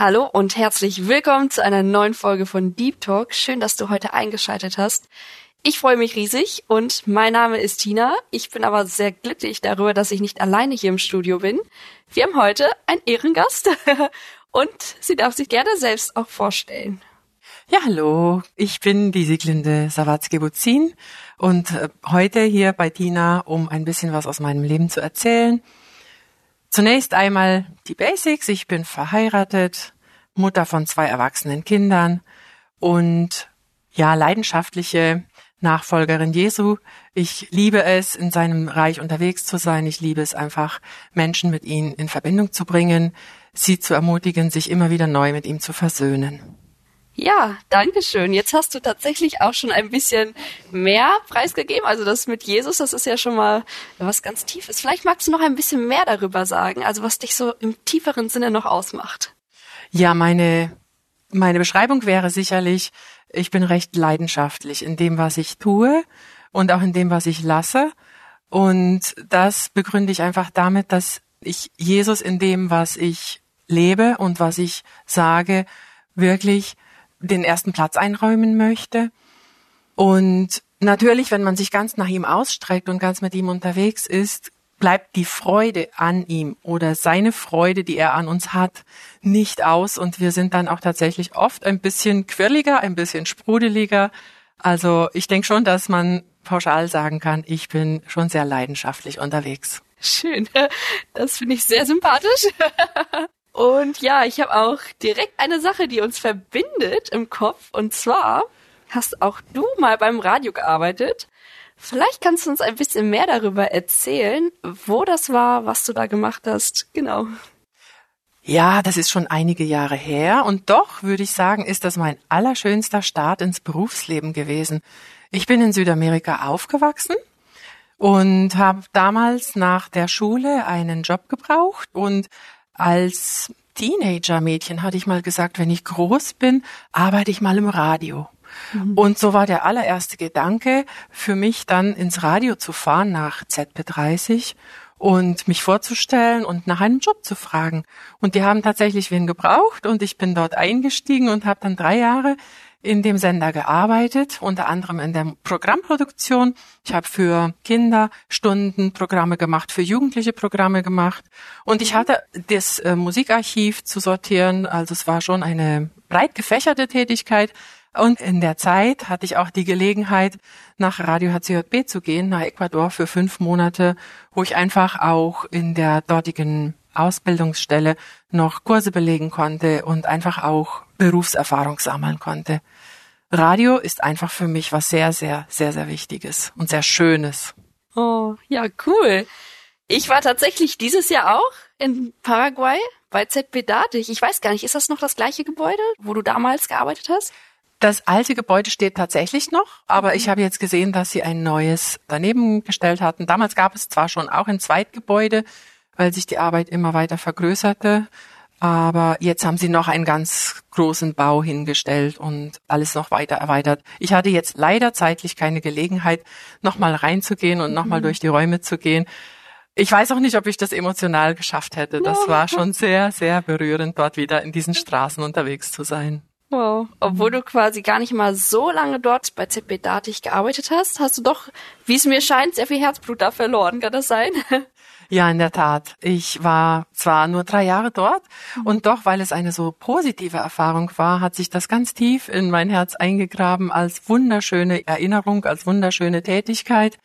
Hallo und herzlich willkommen zu einer neuen Folge von Deep Talk. Schön, dass du heute eingeschaltet hast. Ich freue mich riesig und mein Name ist Tina. Ich bin aber sehr glücklich darüber, dass ich nicht alleine hier im Studio bin. Wir haben heute einen Ehrengast und sie darf sich gerne selbst auch vorstellen. Ja, hallo. Ich bin die Sieglinde Sawatzki-Buzin und äh, heute hier bei Tina, um ein bisschen was aus meinem Leben zu erzählen. Zunächst einmal die Basics. Ich bin verheiratet, Mutter von zwei erwachsenen Kindern und ja, leidenschaftliche Nachfolgerin Jesu. Ich liebe es, in seinem Reich unterwegs zu sein. Ich liebe es einfach, Menschen mit ihm in Verbindung zu bringen, sie zu ermutigen, sich immer wieder neu mit ihm zu versöhnen. Ja, danke schön. Jetzt hast du tatsächlich auch schon ein bisschen mehr preisgegeben. Also das mit Jesus, das ist ja schon mal was ganz Tiefes. Vielleicht magst du noch ein bisschen mehr darüber sagen, also was dich so im tieferen Sinne noch ausmacht. Ja, meine, meine Beschreibung wäre sicherlich, ich bin recht leidenschaftlich in dem, was ich tue und auch in dem, was ich lasse. Und das begründe ich einfach damit, dass ich Jesus in dem, was ich lebe und was ich sage, wirklich den ersten Platz einräumen möchte. Und natürlich, wenn man sich ganz nach ihm ausstreckt und ganz mit ihm unterwegs ist, bleibt die Freude an ihm oder seine Freude, die er an uns hat, nicht aus. Und wir sind dann auch tatsächlich oft ein bisschen quirliger, ein bisschen sprudeliger. Also ich denke schon, dass man pauschal sagen kann, ich bin schon sehr leidenschaftlich unterwegs. Schön. Das finde ich sehr sympathisch. Und ja, ich habe auch direkt eine Sache, die uns verbindet im Kopf. Und zwar hast auch du mal beim Radio gearbeitet. Vielleicht kannst du uns ein bisschen mehr darüber erzählen, wo das war, was du da gemacht hast. Genau. Ja, das ist schon einige Jahre her und doch würde ich sagen, ist das mein allerschönster Start ins Berufsleben gewesen. Ich bin in Südamerika aufgewachsen und habe damals nach der Schule einen Job gebraucht und als Teenager-Mädchen hatte ich mal gesagt, wenn ich groß bin, arbeite ich mal im Radio. Mhm. Und so war der allererste Gedanke für mich dann ins Radio zu fahren nach ZP30 und mich vorzustellen und nach einem Job zu fragen. Und die haben tatsächlich wen gebraucht und ich bin dort eingestiegen und habe dann drei Jahre in dem Sender gearbeitet, unter anderem in der Programmproduktion. Ich habe für Kinder Stunden Programme gemacht, für Jugendliche Programme gemacht und ich hatte das äh, Musikarchiv zu sortieren. Also es war schon eine breit gefächerte Tätigkeit. Und in der Zeit hatte ich auch die Gelegenheit, nach Radio HCJB zu gehen, nach Ecuador für fünf Monate, wo ich einfach auch in der dortigen Ausbildungsstelle noch Kurse belegen konnte und einfach auch Berufserfahrung sammeln konnte. Radio ist einfach für mich was sehr, sehr, sehr, sehr Wichtiges und sehr Schönes. Oh, ja, cool. Ich war tatsächlich dieses Jahr auch in Paraguay bei ZB Datig. Ich weiß gar nicht, ist das noch das gleiche Gebäude, wo du damals gearbeitet hast? Das alte Gebäude steht tatsächlich noch, aber ich habe jetzt gesehen, dass sie ein neues daneben gestellt hatten. Damals gab es zwar schon auch ein Zweitgebäude, weil sich die Arbeit immer weiter vergrößerte. Aber jetzt haben sie noch einen ganz großen Bau hingestellt und alles noch weiter erweitert. Ich hatte jetzt leider zeitlich keine Gelegenheit, nochmal reinzugehen und nochmal mhm. durch die Räume zu gehen. Ich weiß auch nicht, ob ich das emotional geschafft hätte. Das war schon sehr, sehr berührend, dort wieder in diesen Straßen unterwegs zu sein. Wow. Obwohl du quasi gar nicht mal so lange dort bei ZB Datig gearbeitet hast, hast du doch, wie es mir scheint, sehr viel Herzblut da verloren. Kann das sein? Ja, in der Tat. Ich war zwar nur drei Jahre dort mhm. und doch, weil es eine so positive Erfahrung war, hat sich das ganz tief in mein Herz eingegraben als wunderschöne Erinnerung, als wunderschöne Tätigkeit.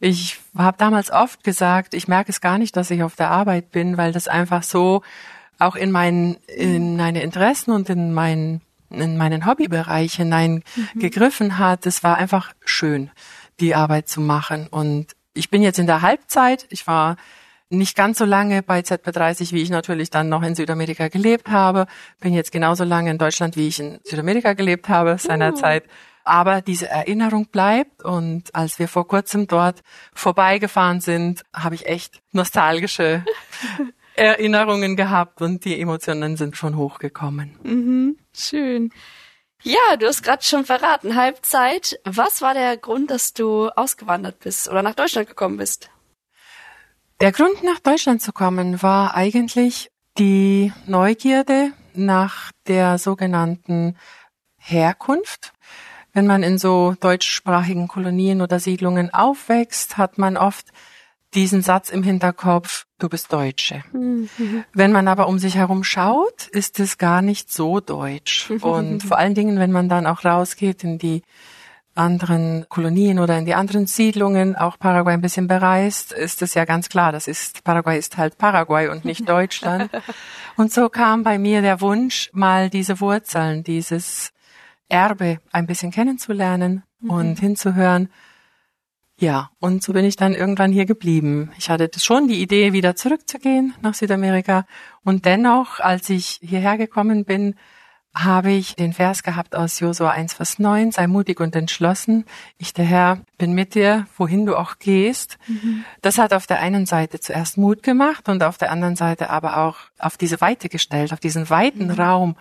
Ich habe damals oft gesagt, ich merke es gar nicht, dass ich auf der Arbeit bin, weil das einfach so auch in meinen in meine Interessen und in meinen in meinen Hobbybereich hinein mhm. gegriffen hat. Es war einfach schön, die Arbeit zu machen und ich bin jetzt in der Halbzeit. Ich war nicht ganz so lange bei ZP30, wie ich natürlich dann noch in Südamerika gelebt habe. Bin jetzt genauso lange in Deutschland, wie ich in Südamerika gelebt habe seinerzeit. Aber diese Erinnerung bleibt und als wir vor kurzem dort vorbeigefahren sind, habe ich echt nostalgische Erinnerungen gehabt und die Emotionen sind schon hochgekommen. Mhm, schön. Ja, du hast gerade schon verraten, Halbzeit. Was war der Grund, dass du ausgewandert bist oder nach Deutschland gekommen bist? Der Grund, nach Deutschland zu kommen, war eigentlich die Neugierde nach der sogenannten Herkunft. Wenn man in so deutschsprachigen Kolonien oder Siedlungen aufwächst, hat man oft diesen Satz im Hinterkopf, du bist Deutsche. Mhm. Wenn man aber um sich herum schaut, ist es gar nicht so deutsch. Und vor allen Dingen, wenn man dann auch rausgeht in die anderen Kolonien oder in die anderen Siedlungen, auch Paraguay ein bisschen bereist, ist es ja ganz klar, das ist, Paraguay ist halt Paraguay und nicht Deutschland. und so kam bei mir der Wunsch, mal diese Wurzeln, dieses Erbe ein bisschen kennenzulernen mhm. und hinzuhören, ja, und so bin ich dann irgendwann hier geblieben. Ich hatte schon die Idee, wieder zurückzugehen nach Südamerika. Und dennoch, als ich hierher gekommen bin, habe ich den Vers gehabt aus Josua 1, Vers 9, sei mutig und entschlossen. Ich, der Herr, bin mit dir, wohin du auch gehst. Mhm. Das hat auf der einen Seite zuerst Mut gemacht und auf der anderen Seite aber auch auf diese Weite gestellt, auf diesen weiten mhm. Raum.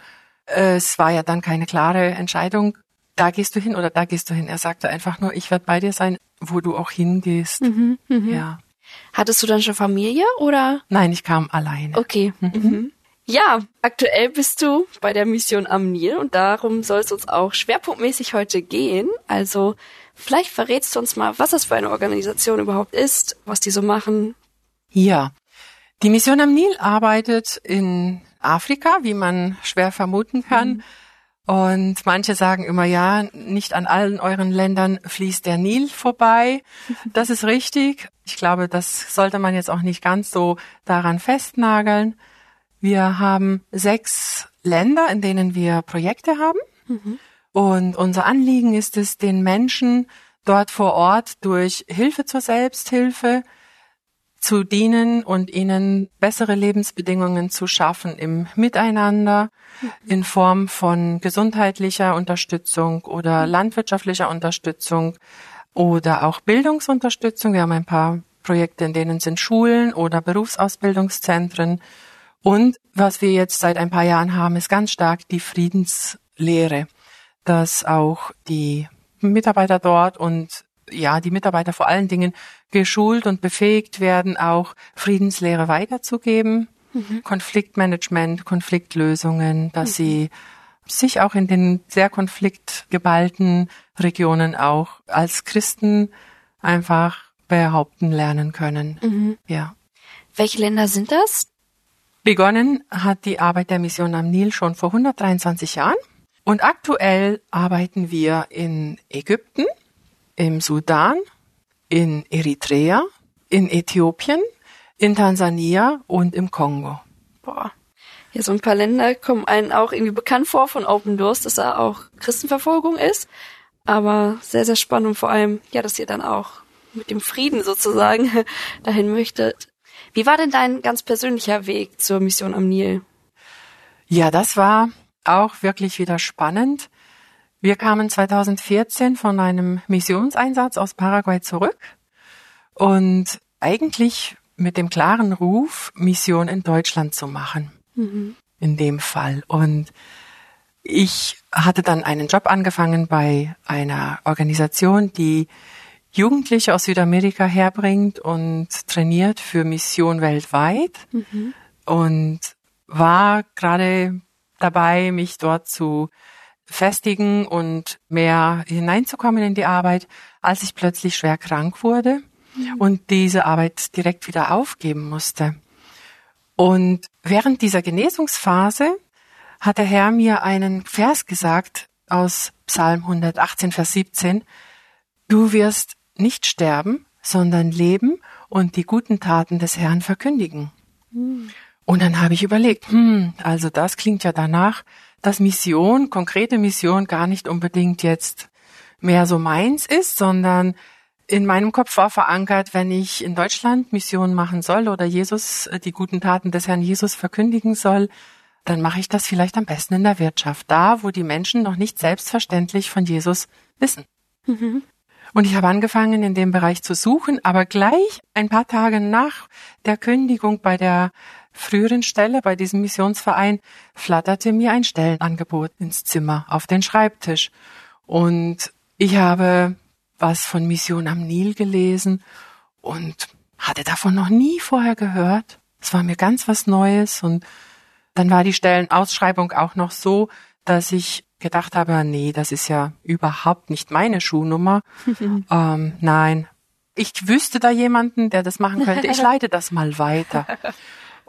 Es war ja dann keine klare Entscheidung, da gehst du hin oder da gehst du hin. Er sagte einfach nur, ich werde bei dir sein, wo du auch hingehst. Mhm, mh. Ja. Hattest du dann schon Familie oder? Nein, ich kam alleine. Okay. Mhm. mhm. Ja, aktuell bist du bei der Mission am Nil und darum soll es uns auch schwerpunktmäßig heute gehen. Also vielleicht verrätst du uns mal, was das für eine Organisation überhaupt ist, was die so machen. Ja, die Mission am Nil arbeitet in Afrika, wie man schwer vermuten kann. Mhm und manche sagen immer, ja, nicht an allen euren Ländern fließt der Nil vorbei. Das ist richtig. Ich glaube, das sollte man jetzt auch nicht ganz so daran festnageln. Wir haben sechs Länder, in denen wir Projekte haben. Mhm. Und unser Anliegen ist es, den Menschen dort vor Ort durch Hilfe zur Selbsthilfe zu dienen und ihnen bessere Lebensbedingungen zu schaffen im Miteinander in Form von gesundheitlicher Unterstützung oder landwirtschaftlicher Unterstützung oder auch Bildungsunterstützung. Wir haben ein paar Projekte, in denen sind Schulen oder Berufsausbildungszentren. Und was wir jetzt seit ein paar Jahren haben, ist ganz stark die Friedenslehre, dass auch die Mitarbeiter dort und ja, die Mitarbeiter vor allen Dingen geschult und befähigt werden, auch Friedenslehre weiterzugeben, mhm. Konfliktmanagement, Konfliktlösungen, dass mhm. sie sich auch in den sehr konfliktgeballten Regionen auch als Christen einfach behaupten lernen können. Mhm. Ja. Welche Länder sind das? Begonnen hat die Arbeit der Mission am Nil schon vor 123 Jahren. Und aktuell arbeiten wir in Ägypten, im Sudan, in Eritrea, in Äthiopien, in Tansania und im Kongo. Boah. Ja, so ein paar Länder kommen einen auch irgendwie bekannt vor von Open Doors, dass da auch Christenverfolgung ist. Aber sehr, sehr spannend und vor allem, ja, dass ihr dann auch mit dem Frieden sozusagen dahin möchtet. Wie war denn dein ganz persönlicher Weg zur Mission am Nil? Ja, das war auch wirklich wieder spannend. Wir kamen 2014 von einem Missionseinsatz aus Paraguay zurück und eigentlich mit dem klaren Ruf, Mission in Deutschland zu machen. Mhm. In dem Fall. Und ich hatte dann einen Job angefangen bei einer Organisation, die Jugendliche aus Südamerika herbringt und trainiert für Mission weltweit. Mhm. Und war gerade dabei, mich dort zu festigen und mehr hineinzukommen in die Arbeit, als ich plötzlich schwer krank wurde mhm. und diese Arbeit direkt wieder aufgeben musste. Und während dieser Genesungsphase hat der Herr mir einen Vers gesagt aus Psalm 118, Vers 17. Du wirst nicht sterben, sondern leben und die guten Taten des Herrn verkündigen. Mhm. Und dann habe ich überlegt, hm, also das klingt ja danach, dass Mission, konkrete Mission gar nicht unbedingt jetzt mehr so meins ist, sondern in meinem Kopf war verankert, wenn ich in Deutschland Mission machen soll oder Jesus, äh, die guten Taten des Herrn Jesus verkündigen soll, dann mache ich das vielleicht am besten in der Wirtschaft, da wo die Menschen noch nicht selbstverständlich von Jesus wissen. Mhm. Und ich habe angefangen, in dem Bereich zu suchen, aber gleich ein paar Tage nach der Kündigung bei der früheren Stelle, bei diesem Missionsverein, flatterte mir ein Stellenangebot ins Zimmer, auf den Schreibtisch. Und ich habe was von Mission am Nil gelesen und hatte davon noch nie vorher gehört. Es war mir ganz was Neues und dann war die Stellenausschreibung auch noch so, dass ich gedacht habe, nee, das ist ja überhaupt nicht meine Schuhnummer. ähm, nein, ich wüsste da jemanden, der das machen könnte. Ich leite das mal weiter.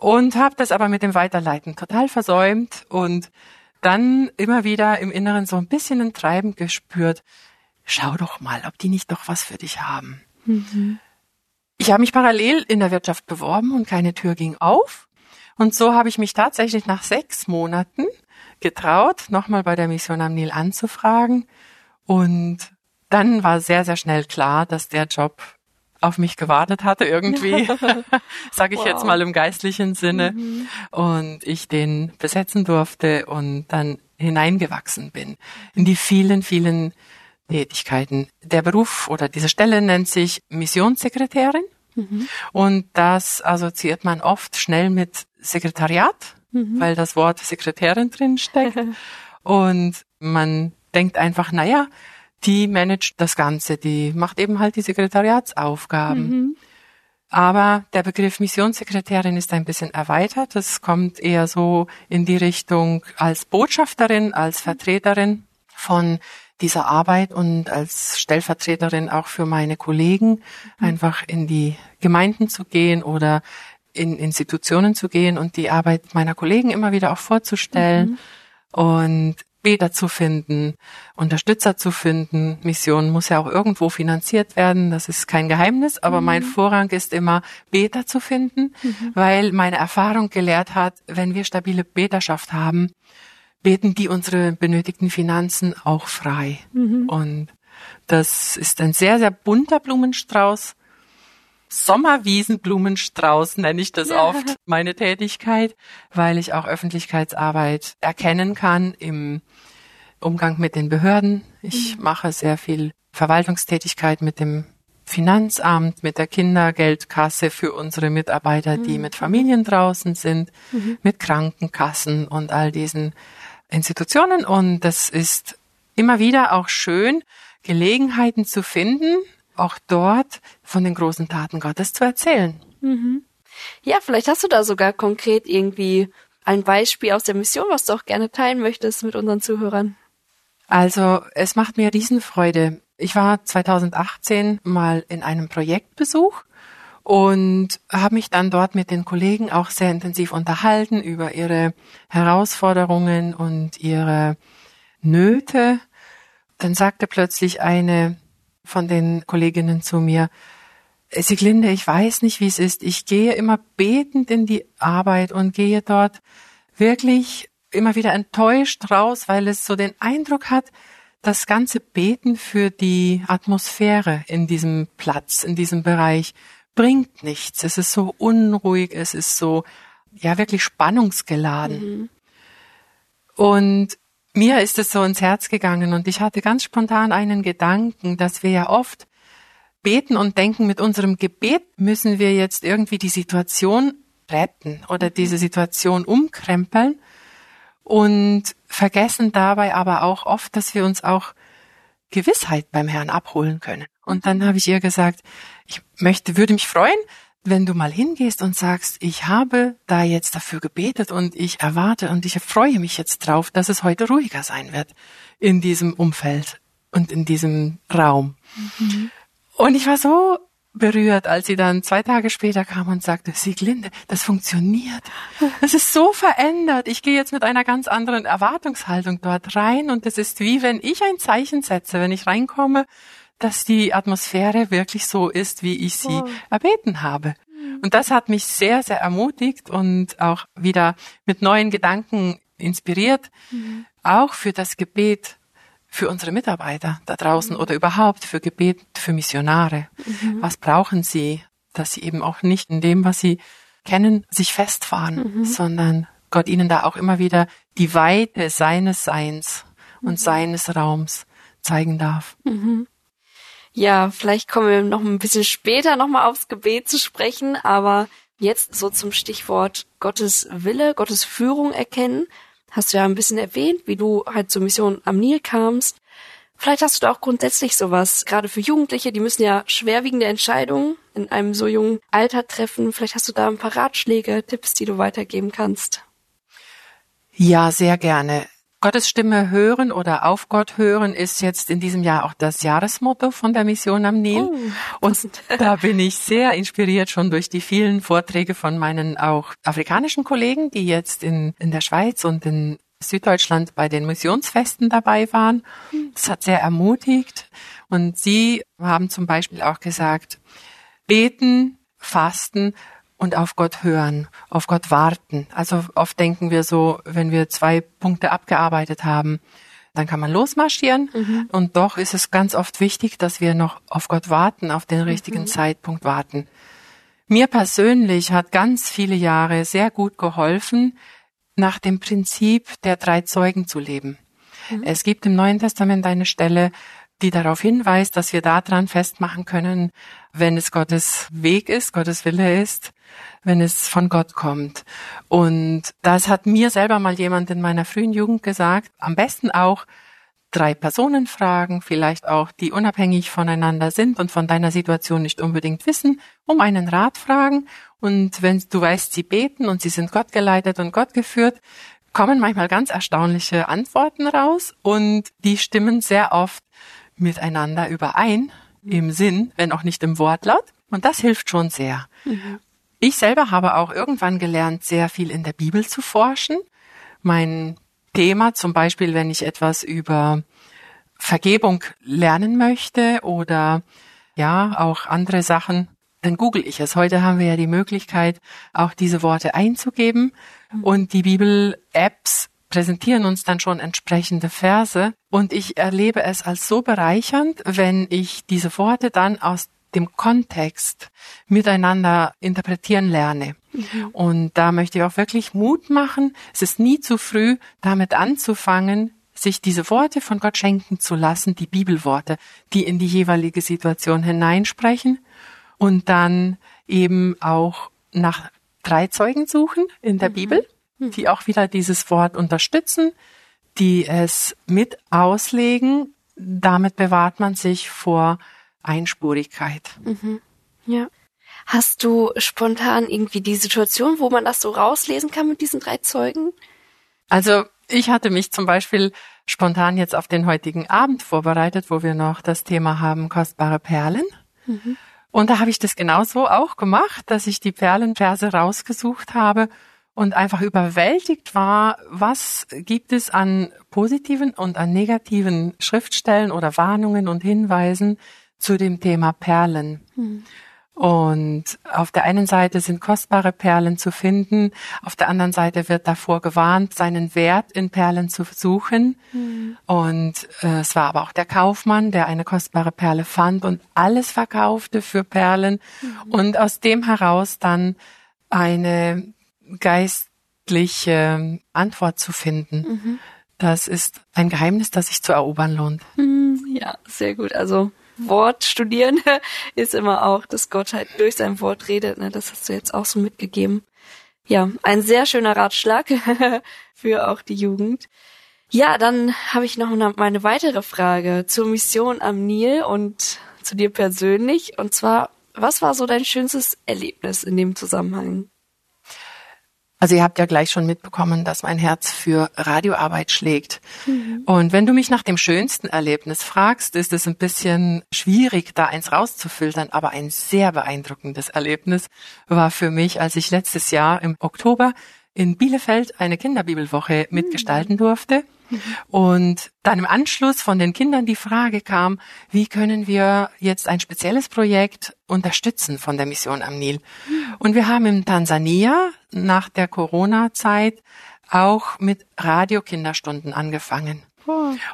Und habe das aber mit dem Weiterleiten total versäumt und dann immer wieder im Inneren so ein bisschen ein Treiben gespürt. Schau doch mal, ob die nicht doch was für dich haben. Mhm. Ich habe mich parallel in der Wirtschaft beworben und keine Tür ging auf. Und so habe ich mich tatsächlich nach sechs Monaten getraut, nochmal bei der Mission am Nil anzufragen. Und dann war sehr, sehr schnell klar, dass der Job auf mich gewartet hatte irgendwie, sage ich wow. jetzt mal im geistlichen Sinne, mhm. und ich den besetzen durfte und dann hineingewachsen bin in die vielen, vielen Tätigkeiten. Der Beruf oder diese Stelle nennt sich Missionssekretärin. Mhm. Und das assoziiert man oft schnell mit Sekretariat, mhm. weil das Wort Sekretärin drin steckt. und man denkt einfach, naja, die managt das Ganze, die macht eben halt die Sekretariatsaufgaben. Mhm. Aber der Begriff Missionssekretärin ist ein bisschen erweitert. Das kommt eher so in die Richtung als Botschafterin, als Vertreterin von dieser Arbeit und als Stellvertreterin auch für meine Kollegen mhm. einfach in die Gemeinden zu gehen oder in Institutionen zu gehen und die Arbeit meiner Kollegen immer wieder auch vorzustellen mhm. und Beter zu finden, Unterstützer zu finden. Mission muss ja auch irgendwo finanziert werden, das ist kein Geheimnis, aber mhm. mein Vorrang ist immer, Beter zu finden, mhm. weil meine Erfahrung gelehrt hat, wenn wir stabile Beterschaft haben, beten die unsere benötigten Finanzen auch frei. Mhm. Und das ist ein sehr, sehr bunter Blumenstrauß. Sommerwiesenblumenstrauß nenne ich das ja. oft, meine Tätigkeit, weil ich auch Öffentlichkeitsarbeit erkennen kann im Umgang mit den Behörden. Ich mhm. mache sehr viel Verwaltungstätigkeit mit dem Finanzamt, mit der Kindergeldkasse für unsere Mitarbeiter, die mhm. mit Familien draußen sind, mhm. mit Krankenkassen und all diesen Institutionen und das ist immer wieder auch schön, Gelegenheiten zu finden, auch dort von den großen Taten Gottes zu erzählen. Mhm. Ja, vielleicht hast du da sogar konkret irgendwie ein Beispiel aus der Mission, was du auch gerne teilen möchtest mit unseren Zuhörern. Also, es macht mir Riesenfreude. Ich war 2018 mal in einem Projektbesuch und habe mich dann dort mit den Kollegen auch sehr intensiv unterhalten über ihre Herausforderungen und ihre Nöte. Dann sagte plötzlich eine von den Kolleginnen zu mir, Siglinde, ich weiß nicht, wie es ist. Ich gehe immer betend in die Arbeit und gehe dort wirklich immer wieder enttäuscht raus, weil es so den Eindruck hat, das ganze Beten für die Atmosphäre in diesem Platz, in diesem Bereich bringt nichts. Es ist so unruhig, es ist so, ja, wirklich spannungsgeladen. Mhm. Und mir ist es so ins Herz gegangen und ich hatte ganz spontan einen Gedanken, dass wir ja oft beten und denken, mit unserem Gebet müssen wir jetzt irgendwie die Situation retten oder diese Situation umkrempeln und vergessen dabei aber auch oft, dass wir uns auch Gewissheit beim Herrn abholen können. Und dann habe ich ihr gesagt, ich möchte, würde mich freuen, wenn du mal hingehst und sagst, ich habe da jetzt dafür gebetet und ich erwarte und ich freue mich jetzt drauf, dass es heute ruhiger sein wird in diesem Umfeld und in diesem Raum. Mhm. Und ich war so berührt, als sie dann zwei Tage später kam und sagte, Sieglinde, das funktioniert. Das ist so verändert. Ich gehe jetzt mit einer ganz anderen Erwartungshaltung dort rein und es ist wie wenn ich ein Zeichen setze, wenn ich reinkomme, dass die Atmosphäre wirklich so ist, wie ich sie oh. erbeten habe. Mhm. Und das hat mich sehr, sehr ermutigt und auch wieder mit neuen Gedanken inspiriert, mhm. auch für das Gebet für unsere Mitarbeiter da draußen mhm. oder überhaupt für Gebet für Missionare. Mhm. Was brauchen sie, dass sie eben auch nicht in dem, was sie kennen, sich festfahren, mhm. sondern Gott ihnen da auch immer wieder die Weite seines Seins und mhm. seines Raums zeigen darf. Ja, vielleicht kommen wir noch ein bisschen später nochmal aufs Gebet zu sprechen, aber jetzt so zum Stichwort Gottes Wille, Gottes Führung erkennen. Hast du ja ein bisschen erwähnt, wie du halt zur Mission am Nil kamst. Vielleicht hast du da auch grundsätzlich sowas, gerade für Jugendliche, die müssen ja schwerwiegende Entscheidungen in einem so jungen Alter treffen. Vielleicht hast du da ein paar Ratschläge, Tipps, die du weitergeben kannst. Ja, sehr gerne. Gottes Stimme hören oder auf Gott hören ist jetzt in diesem Jahr auch das Jahresmotto von der Mission am Nil. Oh, und da bin ich sehr inspiriert schon durch die vielen Vorträge von meinen auch afrikanischen Kollegen, die jetzt in, in der Schweiz und in Süddeutschland bei den Missionsfesten dabei waren. Das hat sehr ermutigt. Und sie haben zum Beispiel auch gesagt, beten, fasten und auf Gott hören, auf Gott warten. Also oft denken wir so, wenn wir zwei Punkte abgearbeitet haben, dann kann man losmarschieren. Mhm. Und doch ist es ganz oft wichtig, dass wir noch auf Gott warten, auf den richtigen mhm. Zeitpunkt warten. Mir persönlich hat ganz viele Jahre sehr gut geholfen, nach dem Prinzip der drei Zeugen zu leben. Mhm. Es gibt im Neuen Testament eine Stelle, die darauf hinweist, dass wir daran festmachen können, wenn es Gottes Weg ist, Gottes Wille ist, wenn es von Gott kommt. Und das hat mir selber mal jemand in meiner frühen Jugend gesagt, am besten auch drei Personen fragen, vielleicht auch, die unabhängig voneinander sind und von deiner Situation nicht unbedingt wissen, um einen Rat fragen. Und wenn du weißt, sie beten und sie sind Gott geleitet und Gott geführt, kommen manchmal ganz erstaunliche Antworten raus und die stimmen sehr oft miteinander überein im Sinn, wenn auch nicht im Wortlaut. Und das hilft schon sehr. Mhm. Ich selber habe auch irgendwann gelernt, sehr viel in der Bibel zu forschen. Mein Thema, zum Beispiel, wenn ich etwas über Vergebung lernen möchte oder ja, auch andere Sachen, dann google ich es. Heute haben wir ja die Möglichkeit, auch diese Worte einzugeben mhm. und die Bibel-Apps präsentieren uns dann schon entsprechende Verse und ich erlebe es als so bereichernd, wenn ich diese Worte dann aus dem Kontext miteinander interpretieren lerne. Mhm. Und da möchte ich auch wirklich Mut machen. Es ist nie zu früh, damit anzufangen, sich diese Worte von Gott schenken zu lassen, die Bibelworte, die in die jeweilige Situation hineinsprechen und dann eben auch nach drei Zeugen suchen in der mhm. Bibel die auch wieder dieses Wort unterstützen, die es mit auslegen. Damit bewahrt man sich vor Einspurigkeit. Mhm. Ja. Hast du spontan irgendwie die Situation, wo man das so rauslesen kann mit diesen drei Zeugen? Also ich hatte mich zum Beispiel spontan jetzt auf den heutigen Abend vorbereitet, wo wir noch das Thema haben, kostbare Perlen. Mhm. Und da habe ich das genauso auch gemacht, dass ich die Perlenverse rausgesucht habe und einfach überwältigt war, was gibt es an positiven und an negativen Schriftstellen oder Warnungen und Hinweisen zu dem Thema Perlen. Mhm. Und auf der einen Seite sind kostbare Perlen zu finden, auf der anderen Seite wird davor gewarnt, seinen Wert in Perlen zu suchen. Mhm. Und äh, es war aber auch der Kaufmann, der eine kostbare Perle fand und alles verkaufte für Perlen mhm. und aus dem heraus dann eine geistliche Antwort zu finden. Mhm. Das ist ein Geheimnis, das sich zu erobern lohnt. Ja, sehr gut. Also Wort studieren ist immer auch, dass Gott halt durch sein Wort redet. Ne? Das hast du jetzt auch so mitgegeben. Ja, ein sehr schöner Ratschlag für auch die Jugend. Ja, dann habe ich noch meine weitere Frage zur Mission am Nil und zu dir persönlich. Und zwar, was war so dein schönstes Erlebnis in dem Zusammenhang? Also ihr habt ja gleich schon mitbekommen, dass mein Herz für Radioarbeit schlägt. Mhm. Und wenn du mich nach dem schönsten Erlebnis fragst, ist es ein bisschen schwierig, da eins rauszufiltern. Aber ein sehr beeindruckendes Erlebnis war für mich, als ich letztes Jahr im Oktober in Bielefeld eine Kinderbibelwoche mhm. mitgestalten durfte. Und dann im Anschluss von den Kindern die Frage kam, wie können wir jetzt ein spezielles Projekt unterstützen von der Mission am Nil? Und wir haben in Tansania nach der Corona-Zeit auch mit Radiokinderstunden angefangen.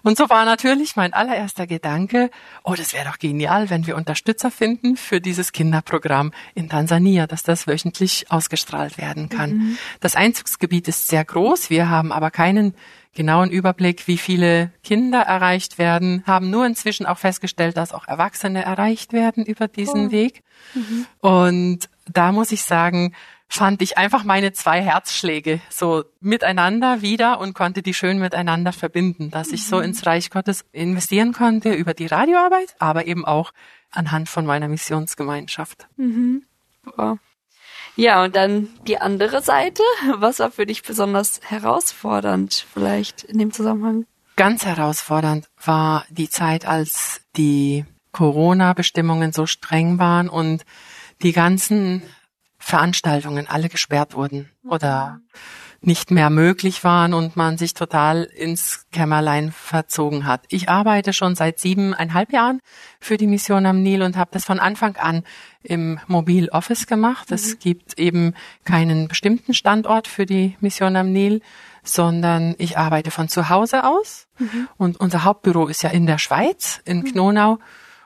Und so war natürlich mein allererster Gedanke, oh, das wäre doch genial, wenn wir Unterstützer finden für dieses Kinderprogramm in Tansania, dass das wöchentlich ausgestrahlt werden kann. Mhm. Das Einzugsgebiet ist sehr groß, wir haben aber keinen genauen Überblick, wie viele Kinder erreicht werden, haben nur inzwischen auch festgestellt, dass auch Erwachsene erreicht werden über diesen oh. Weg. Mhm. Und da muss ich sagen, fand ich einfach meine zwei Herzschläge so miteinander wieder und konnte die schön miteinander verbinden, dass ich so mhm. ins Reich Gottes investieren konnte über die Radioarbeit, aber eben auch anhand von meiner Missionsgemeinschaft. Mhm. Wow. Ja, und dann die andere Seite. Was war für dich besonders herausfordernd vielleicht in dem Zusammenhang? Ganz herausfordernd war die Zeit, als die Corona-Bestimmungen so streng waren und die ganzen Veranstaltungen alle gesperrt wurden oder nicht mehr möglich waren und man sich total ins Kämmerlein verzogen hat. Ich arbeite schon seit siebeneinhalb Jahren für die Mission am Nil und habe das von Anfang an im Mobil Office gemacht. Es mhm. gibt eben keinen bestimmten Standort für die Mission am Nil, sondern ich arbeite von zu Hause aus. Mhm. Und unser Hauptbüro ist ja in der Schweiz, in mhm. Knonau.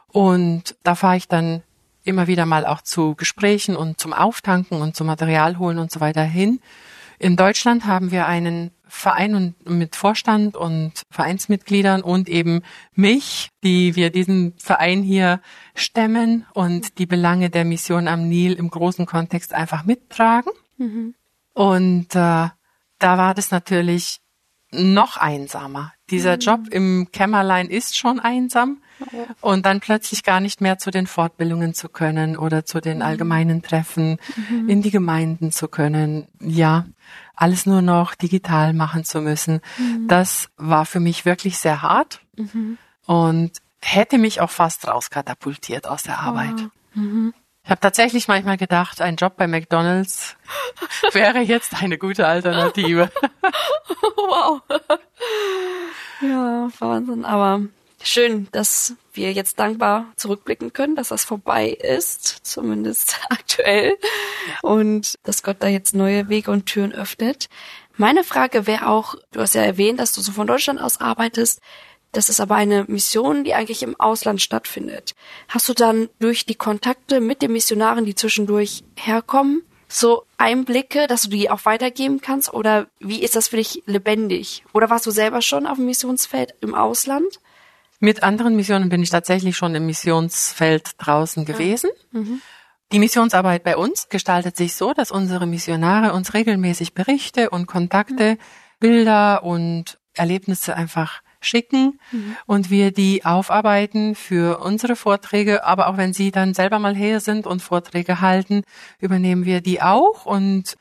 Und da fahre ich dann immer wieder mal auch zu Gesprächen und zum Auftanken und zum Material holen und so weiter hin. In Deutschland haben wir einen Verein und mit Vorstand und Vereinsmitgliedern und eben mich, die wir diesen Verein hier stemmen und die Belange der Mission am Nil im großen Kontext einfach mittragen. Mhm. Und äh, da war das natürlich noch einsamer. Dieser mhm. Job im Kämmerlein ist schon einsam, und dann plötzlich gar nicht mehr zu den Fortbildungen zu können oder zu den mhm. allgemeinen Treffen mhm. in die Gemeinden zu können. Ja, alles nur noch digital machen zu müssen. Mhm. Das war für mich wirklich sehr hart mhm. und hätte mich auch fast rauskatapultiert aus der Arbeit. Oh. Mhm. Ich habe tatsächlich manchmal gedacht, ein Job bei McDonald's wäre jetzt eine gute Alternative. wow. Ja, Wahnsinn. Aber schön, dass wir jetzt dankbar zurückblicken können, dass das vorbei ist, zumindest aktuell, und dass Gott da jetzt neue Wege und Türen öffnet. Meine Frage wäre auch, du hast ja erwähnt, dass du so von Deutschland aus arbeitest. Das ist aber eine Mission, die eigentlich im Ausland stattfindet. Hast du dann durch die Kontakte mit den Missionaren, die zwischendurch herkommen, so Einblicke, dass du die auch weitergeben kannst? Oder wie ist das für dich lebendig? Oder warst du selber schon auf dem Missionsfeld im Ausland? Mit anderen Missionen bin ich tatsächlich schon im Missionsfeld draußen gewesen. Mhm. Die Missionsarbeit bei uns gestaltet sich so, dass unsere Missionare uns regelmäßig Berichte und Kontakte, mhm. Bilder und Erlebnisse einfach schicken mhm. und wir die aufarbeiten für unsere Vorträge. Aber auch wenn sie dann selber mal her sind und Vorträge halten, übernehmen wir die auch und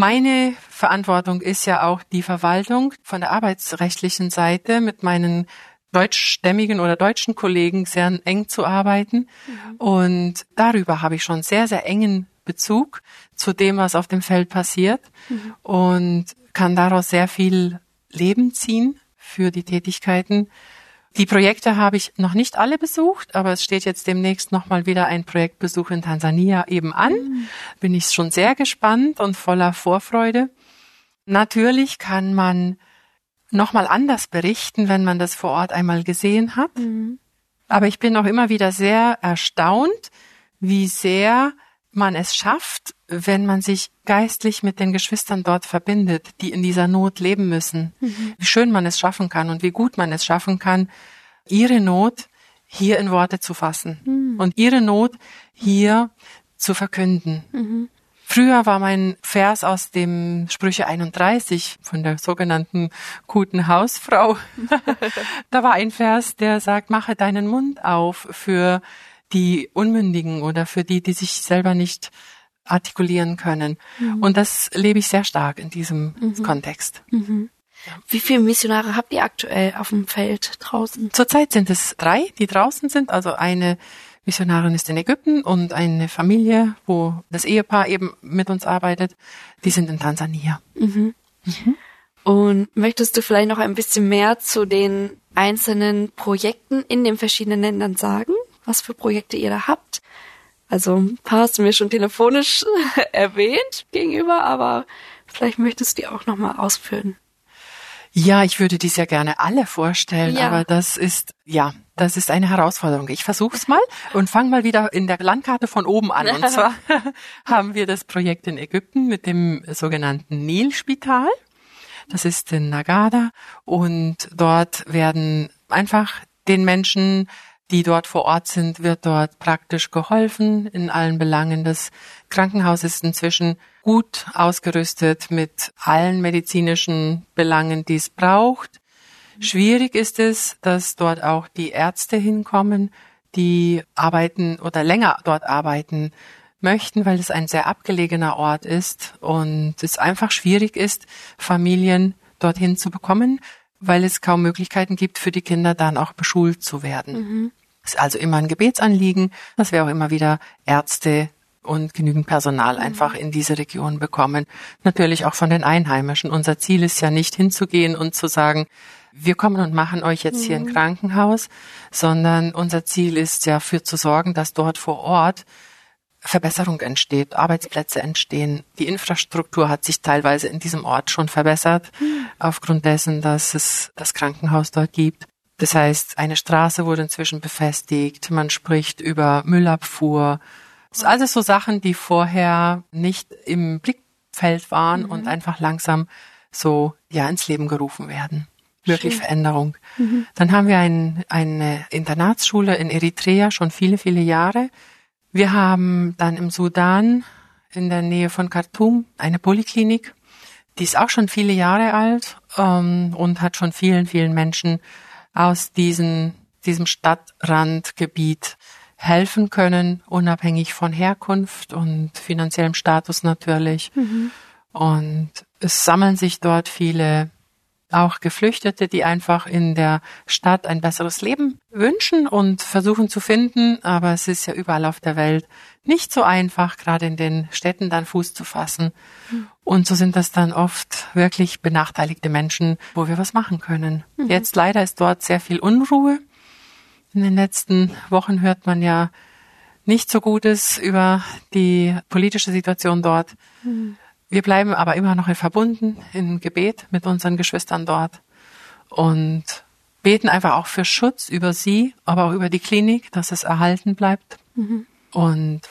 meine Verantwortung ist ja auch die Verwaltung von der arbeitsrechtlichen Seite mit meinen deutschstämmigen oder deutschen Kollegen sehr eng zu arbeiten. Mhm. Und darüber habe ich schon sehr, sehr engen Bezug zu dem, was auf dem Feld passiert mhm. und kann daraus sehr viel Leben ziehen für die Tätigkeiten. Die Projekte habe ich noch nicht alle besucht, aber es steht jetzt demnächst nochmal wieder ein Projektbesuch in Tansania eben an. Mhm. Bin ich schon sehr gespannt und voller Vorfreude. Natürlich kann man nochmal anders berichten, wenn man das vor Ort einmal gesehen hat. Mhm. Aber ich bin auch immer wieder sehr erstaunt, wie sehr man es schafft, wenn man sich geistlich mit den Geschwistern dort verbindet, die in dieser Not leben müssen. Mhm. Wie schön man es schaffen kann und wie gut man es schaffen kann, ihre Not hier in Worte zu fassen mhm. und ihre Not hier zu verkünden. Früher war mein Vers aus dem Sprüche 31 von der sogenannten guten Hausfrau. da war ein Vers, der sagt, mache deinen Mund auf für die Unmündigen oder für die, die sich selber nicht artikulieren können. Mhm. Und das lebe ich sehr stark in diesem mhm. Kontext. Mhm. Wie viele Missionare habt ihr aktuell auf dem Feld draußen? Zurzeit sind es drei, die draußen sind. Also eine Missionarin ist in Ägypten und eine Familie, wo das Ehepaar eben mit uns arbeitet, die sind in Tansania. Mhm. Mhm. Und möchtest du vielleicht noch ein bisschen mehr zu den einzelnen Projekten in den verschiedenen Ländern sagen? Was für Projekte ihr da habt? Also ein paar hast du mir schon telefonisch erwähnt gegenüber, aber vielleicht möchtest du die auch nochmal ausführen. Ja, ich würde dies ja gerne alle vorstellen, Ja. aber das ist, ja, das ist eine Herausforderung. Ich versuch's mal und fange mal wieder in der Landkarte von oben an. Und zwar haben wir das Projekt in Ägypten mit dem sogenannten Nil-Spital. Das ist in Nagada und dort werden einfach den Menschen, die dort vor Ort sind, wird dort praktisch geholfen in allen Belangen. Das Krankenhaus ist inzwischen gut ausgerüstet mit allen medizinischen Belangen, die es braucht. Schwierig ist es, dass dort auch die Ärzte hinkommen, die arbeiten oder länger dort arbeiten möchten, weil es ein sehr abgelegener Ort ist und es einfach schwierig ist, Familien dorthin zu bekommen, weil es kaum Möglichkeiten gibt, für die Kinder dann auch beschult zu werden. Es ist also immer ein Gebetsanliegen, dass wir auch immer wieder Ärzte und genügend Personal einfach in diese Region bekommen. Natürlich auch von den Einheimischen. Unser Ziel ist ja nicht hinzugehen und zu sagen, wir kommen und machen euch jetzt hier ein Krankenhaus, sondern unser Ziel ist ja für zu sorgen, dass dort vor Ort Verbesserung entsteht, Arbeitsplätze entstehen. Die Infrastruktur hat sich teilweise in diesem Ort schon verbessert, aufgrund dessen, dass es das Krankenhaus dort gibt. Das heißt, eine Straße wurde inzwischen befestigt, man spricht über Müllabfuhr. Das sind alles so Sachen, die vorher nicht im Blickfeld waren und einfach langsam so ja ins Leben gerufen werden. Wirklich Veränderung. Dann haben wir ein, eine Internatsschule in Eritrea schon viele, viele Jahre. Wir haben dann im Sudan in der Nähe von Khartoum eine Poliklinik. Die ist auch schon viele Jahre alt ähm, und hat schon vielen, vielen Menschen aus diesen, diesem Stadtrandgebiet helfen können, unabhängig von Herkunft und finanziellem Status natürlich. Und es sammeln sich dort viele auch Geflüchtete, die einfach in der Stadt ein besseres Leben wünschen und versuchen zu finden. Aber es ist ja überall auf der Welt nicht so einfach, gerade in den Städten dann Fuß zu fassen. Und so sind das dann oft wirklich benachteiligte Menschen, wo wir was machen können. Jetzt leider ist dort sehr viel Unruhe. In den letzten Wochen hört man ja nicht so Gutes über die politische Situation dort. Wir bleiben aber immer noch verbunden im Gebet mit unseren Geschwistern dort und beten einfach auch für Schutz über sie, aber auch über die Klinik, dass es erhalten bleibt und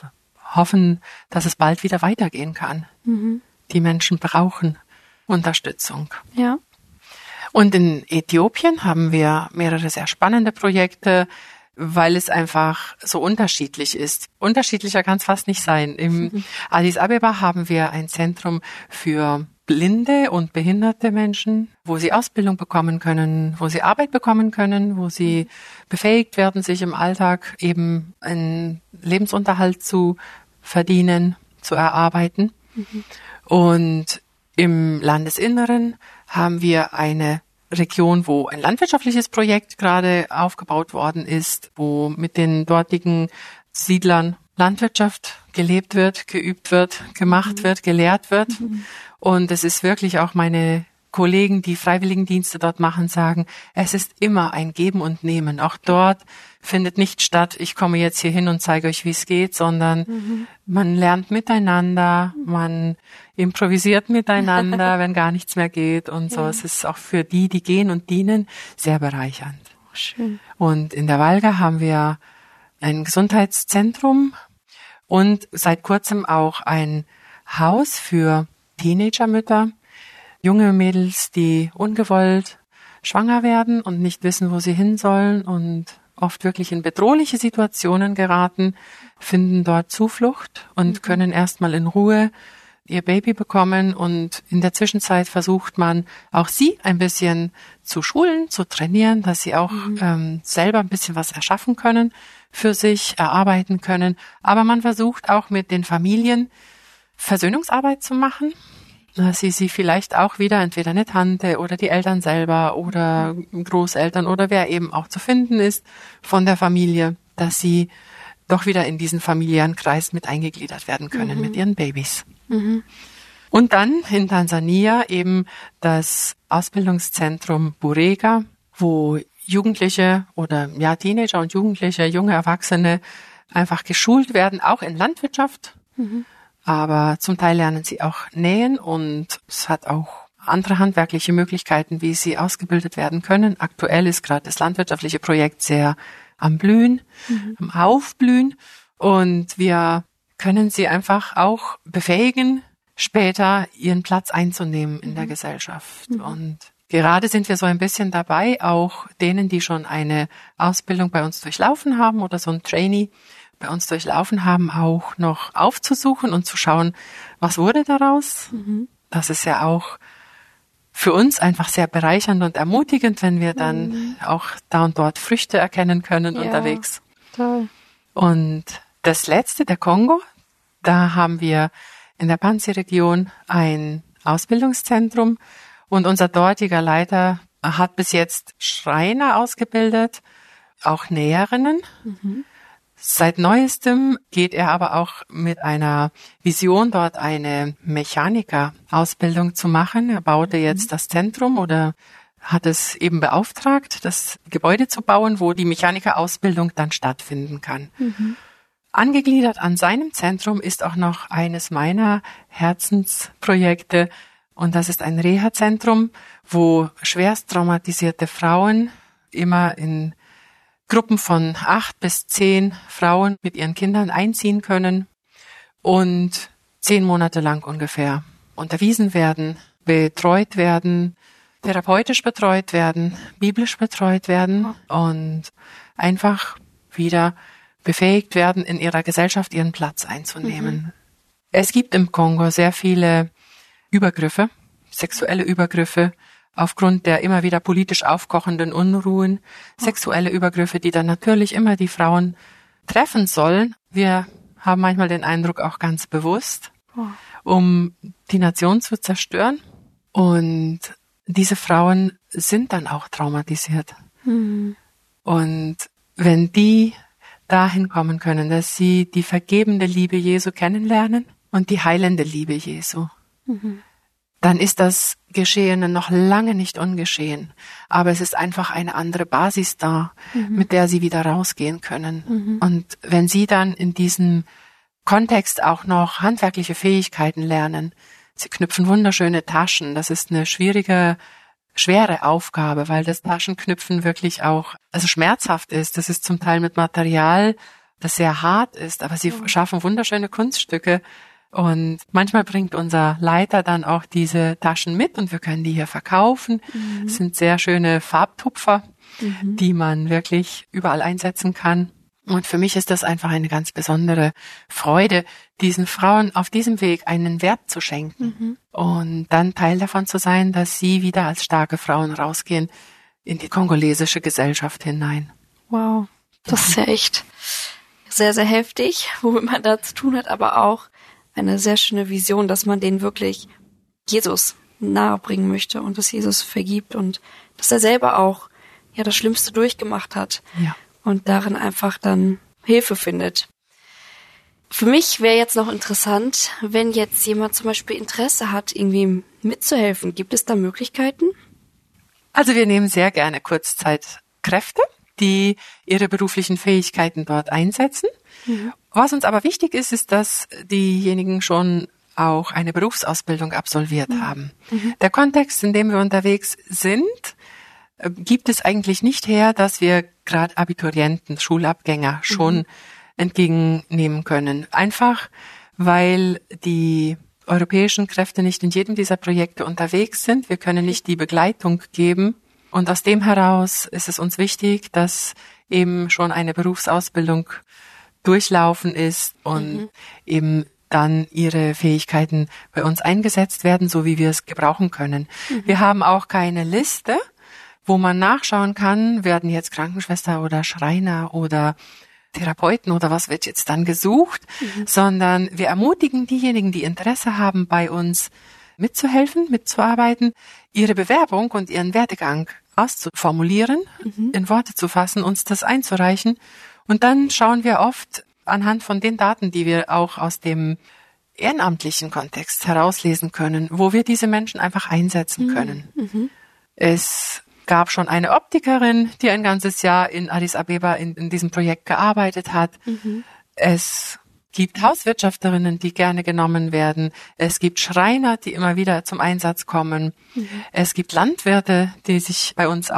hoffen, dass es bald wieder weitergehen kann. Die Menschen brauchen Unterstützung. Ja. Und in Äthiopien haben wir mehrere sehr spannende Projekte, weil es einfach so unterschiedlich ist. Unterschiedlicher kann es fast nicht sein. Im Addis Abeba haben wir ein Zentrum für blinde und behinderte Menschen, wo sie Ausbildung bekommen können, wo sie Arbeit bekommen können, wo sie befähigt werden, sich im Alltag eben einen Lebensunterhalt zu verdienen, zu erarbeiten. Und im Landesinneren haben wir eine Region, wo ein landwirtschaftliches Projekt gerade aufgebaut worden ist, wo mit den dortigen Siedlern Landwirtschaft gelebt wird, geübt wird, gemacht wird, gelehrt wird. Und es ist wirklich auch meine Kollegen, die Freiwilligendienste dort machen, sagen, es ist immer ein Geben und Nehmen. Auch dort findet nicht statt, ich komme jetzt hier hin und zeige euch, wie es geht, sondern man lernt miteinander, man improvisiert miteinander, wenn gar nichts mehr geht und so. Es ist auch für die, die gehen und dienen, sehr bereichernd. Schön. Und in der Walga haben wir ein Gesundheitszentrum und seit kurzem auch ein Haus für Teenagermütter, junge Mädels, die ungewollt schwanger werden und nicht wissen, wo sie hin sollen und oft wirklich in bedrohliche Situationen geraten, finden dort Zuflucht und können erstmal in Ruhe ihr Baby bekommen und in der Zwischenzeit versucht man auch sie ein bisschen zu schulen, zu trainieren, dass sie auch ähm, selber ein bisschen was erschaffen können für sich, erarbeiten können. Aber man versucht auch mit den Familien Versöhnungsarbeit zu machen, dass sie sie vielleicht auch wieder entweder eine Tante oder die Eltern selber oder Großeltern oder wer eben auch zu finden ist von der Familie, dass sie doch wieder in diesen familiären Kreis mit eingegliedert werden können mit ihren Babys. Und dann in Tansania eben das Ausbildungszentrum Burega, wo Jugendliche oder ja Teenager und Jugendliche, junge Erwachsene einfach geschult werden, auch in Landwirtschaft. Aber zum Teil lernen sie auch nähen und es hat auch andere handwerkliche Möglichkeiten, wie sie ausgebildet werden können. Aktuell ist gerade das landwirtschaftliche Projekt sehr am Blühen, mhm. am Aufblühen und wir können sie einfach auch befähigen, später ihren Platz einzunehmen in mhm. der Gesellschaft. Mhm. Und gerade sind wir so ein bisschen dabei, auch denen, die schon eine Ausbildung bei uns durchlaufen haben oder so ein Trainee bei uns durchlaufen haben, auch noch aufzusuchen und zu schauen, was wurde daraus. Mhm. Das ist ja auch für uns einfach sehr bereichernd und ermutigend, wenn wir dann mhm. auch da und dort Früchte erkennen können ja, unterwegs. Toll. Und das letzte, der Kongo, da haben wir in der Panzi-Region ein Ausbildungszentrum und unser dortiger Leiter hat bis jetzt Schreiner ausgebildet, auch Näherinnen. Mhm. Seit neuestem geht er aber auch mit einer Vision, dort eine Mechaniker-Ausbildung zu machen. Er baute mhm. jetzt das Zentrum oder hat es eben beauftragt, das Gebäude zu bauen, wo die Mechanikerausbildung dann stattfinden kann. Mhm. Angegliedert an seinem Zentrum ist auch noch eines meiner Herzensprojekte und das ist ein Reha-Zentrum, wo schwerst traumatisierte Frauen immer in Gruppen von acht bis zehn Frauen mit ihren Kindern einziehen können und zehn Monate lang ungefähr unterwiesen werden, betreut werden, therapeutisch betreut werden, biblisch betreut werden und einfach wieder befähigt werden, in ihrer Gesellschaft ihren Platz einzunehmen. Mhm. Es gibt im Kongo sehr viele Übergriffe, sexuelle Übergriffe, aufgrund der immer wieder politisch aufkochenden Unruhen, sexuelle Übergriffe, die dann natürlich immer die Frauen treffen sollen. Wir haben manchmal den Eindruck auch ganz bewusst, um die Nation zu zerstören. Und diese Frauen sind dann auch traumatisiert. Mhm. Und wenn die dahin kommen können, dass sie die vergebende Liebe Jesu kennenlernen und die heilende Liebe Jesu, mhm dann ist das Geschehene noch lange nicht ungeschehen. Aber es ist einfach eine andere Basis da, mhm. mit der sie wieder rausgehen können. Mhm. Und wenn sie dann in diesem Kontext auch noch handwerkliche Fähigkeiten lernen, sie knüpfen wunderschöne Taschen, das ist eine schwierige, schwere Aufgabe, weil das Taschenknüpfen wirklich auch, also schmerzhaft ist. Das ist zum Teil mit Material, das sehr hart ist, aber sie schaffen wunderschöne Kunststücke, und manchmal bringt unser Leiter dann auch diese Taschen mit und wir können die hier verkaufen. Mhm. Das sind sehr schöne Farbtupfer, mhm. die man wirklich überall einsetzen kann. Und für mich ist das einfach eine ganz besondere Freude, diesen Frauen auf diesem Weg einen Wert zu schenken mhm. und dann Teil davon zu sein, dass sie wieder als starke Frauen rausgehen in die kongolesische Gesellschaft hinein. Wow, das ist ja echt sehr, sehr heftig, womit man da zu tun hat, aber auch eine sehr schöne Vision, dass man den wirklich Jesus nahebringen möchte und dass Jesus vergibt und dass er selber auch ja das Schlimmste durchgemacht hat ja. und darin einfach dann Hilfe findet. Für mich wäre jetzt noch interessant, wenn jetzt jemand zum Beispiel Interesse hat, irgendwie mitzuhelfen. Gibt es da Möglichkeiten? Also wir nehmen sehr gerne Kurzzeitkräfte, die ihre beruflichen Fähigkeiten dort einsetzen. Mhm. Was uns aber wichtig ist, ist, dass diejenigen schon auch eine Berufsausbildung absolviert mhm. haben. Mhm. Der Kontext, in dem wir unterwegs sind, äh, gibt es eigentlich nicht her, dass wir gerade Abiturienten, Schulabgänger mhm. schon mhm. entgegennehmen können. Einfach, weil die europäischen Kräfte nicht in jedem dieser Projekte unterwegs sind. Wir können nicht die Begleitung geben. Und aus dem heraus ist es uns wichtig, dass eben schon eine Berufsausbildung durchlaufen ist und mhm. eben dann ihre Fähigkeiten bei uns eingesetzt werden, so wie wir es gebrauchen können. Mhm. Wir haben auch keine Liste, wo man nachschauen kann, werden jetzt Krankenschwester oder Schreiner oder Therapeuten oder was wird jetzt dann gesucht, mhm. sondern wir ermutigen diejenigen, die Interesse haben, bei uns mitzuhelfen, mitzuarbeiten, ihre Bewerbung und ihren Werdegang auszuformulieren, mhm. in Worte zu fassen, uns das einzureichen und dann schauen wir oft anhand von den Daten, die wir auch aus dem ehrenamtlichen Kontext herauslesen können, wo wir diese Menschen einfach einsetzen mhm. können. Mhm. Es gab schon eine Optikerin, die ein ganzes Jahr in Addis Abeba in, in diesem Projekt gearbeitet hat. Mhm. Es gibt Hauswirtschafterinnen, die gerne genommen werden. Es gibt Schreiner, die immer wieder zum Einsatz kommen. Mhm. Es gibt Landwirte, die sich bei uns